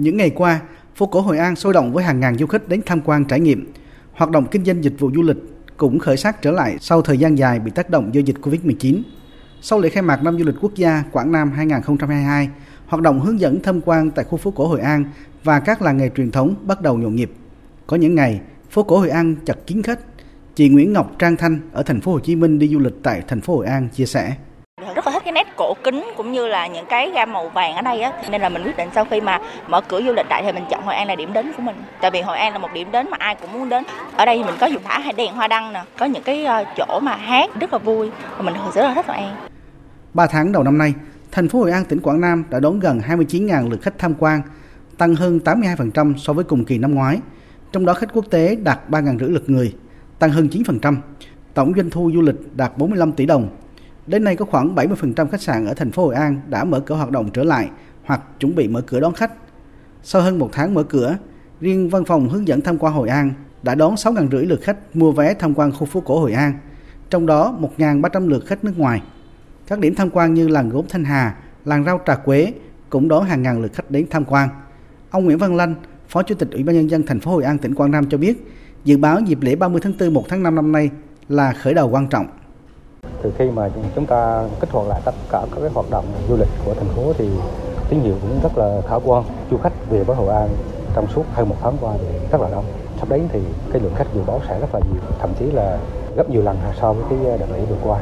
Những ngày qua, phố cổ Hội An sôi động với hàng ngàn du khách đến tham quan trải nghiệm. Hoạt động kinh doanh dịch vụ du lịch cũng khởi sắc trở lại sau thời gian dài bị tác động do dịch Covid-19. Sau lễ khai mạc năm du lịch quốc gia Quảng Nam 2022, hoạt động hướng dẫn tham quan tại khu phố cổ Hội An và các làng nghề truyền thống bắt đầu nhộn nhịp. Có những ngày, phố cổ Hội An chật kín khách. Chị Nguyễn Ngọc Trang Thanh ở thành phố Hồ Chí Minh đi du lịch tại thành phố Hội An chia sẻ thích cái nét cổ kính cũng như là những cái gam màu vàng ở đây á nên là mình quyết định sau khi mà mở cửa du lịch đại thì mình chọn Hội An là điểm đến của mình. Tại vì Hội An là một điểm đến mà ai cũng muốn đến. Ở đây thì mình có dùng thả hay đèn hoa đăng nè có những cái ờ, chỗ mà hát rất là vui và mình rất là thích Hội An. 3 tháng đầu năm nay thành phố Hội An tỉnh Quảng Nam đã đón gần 29.000 lượt khách tham quan tăng hơn 82% so với cùng kỳ năm ngoái. Trong đó khách quốc tế đạt 3.500 lượt người tăng hơn 9%. Tổng doanh thu du lịch đạt 45 tỷ đồng, Đến nay có khoảng 70% khách sạn ở thành phố Hội An đã mở cửa hoạt động trở lại hoặc chuẩn bị mở cửa đón khách. Sau hơn một tháng mở cửa, riêng văn phòng hướng dẫn tham quan Hội An đã đón 6.500 lượt khách mua vé tham quan khu phố cổ Hội An, trong đó 1.300 lượt khách nước ngoài. Các điểm tham quan như làng gốm Thanh Hà, làng rau Trà Quế cũng đón hàng ngàn lượt khách đến tham quan. Ông Nguyễn Văn Lanh, Phó Chủ tịch Ủy ban nhân dân thành phố Hội An tỉnh Quảng Nam cho biết, dự báo dịp lễ 30 tháng 4 1 tháng 5 năm nay là khởi đầu quan trọng từ khi mà chúng ta kích hoạt lại tất cả các cái hoạt động du lịch của thành phố thì tín hiệu cũng rất là khả quan. Du khách về với hội an trong suốt hơn một tháng qua thì rất là đông. Sắp đến thì cái lượng khách dự báo sẽ rất là nhiều, thậm chí là gấp nhiều lần so với cái đợt lễ vừa qua.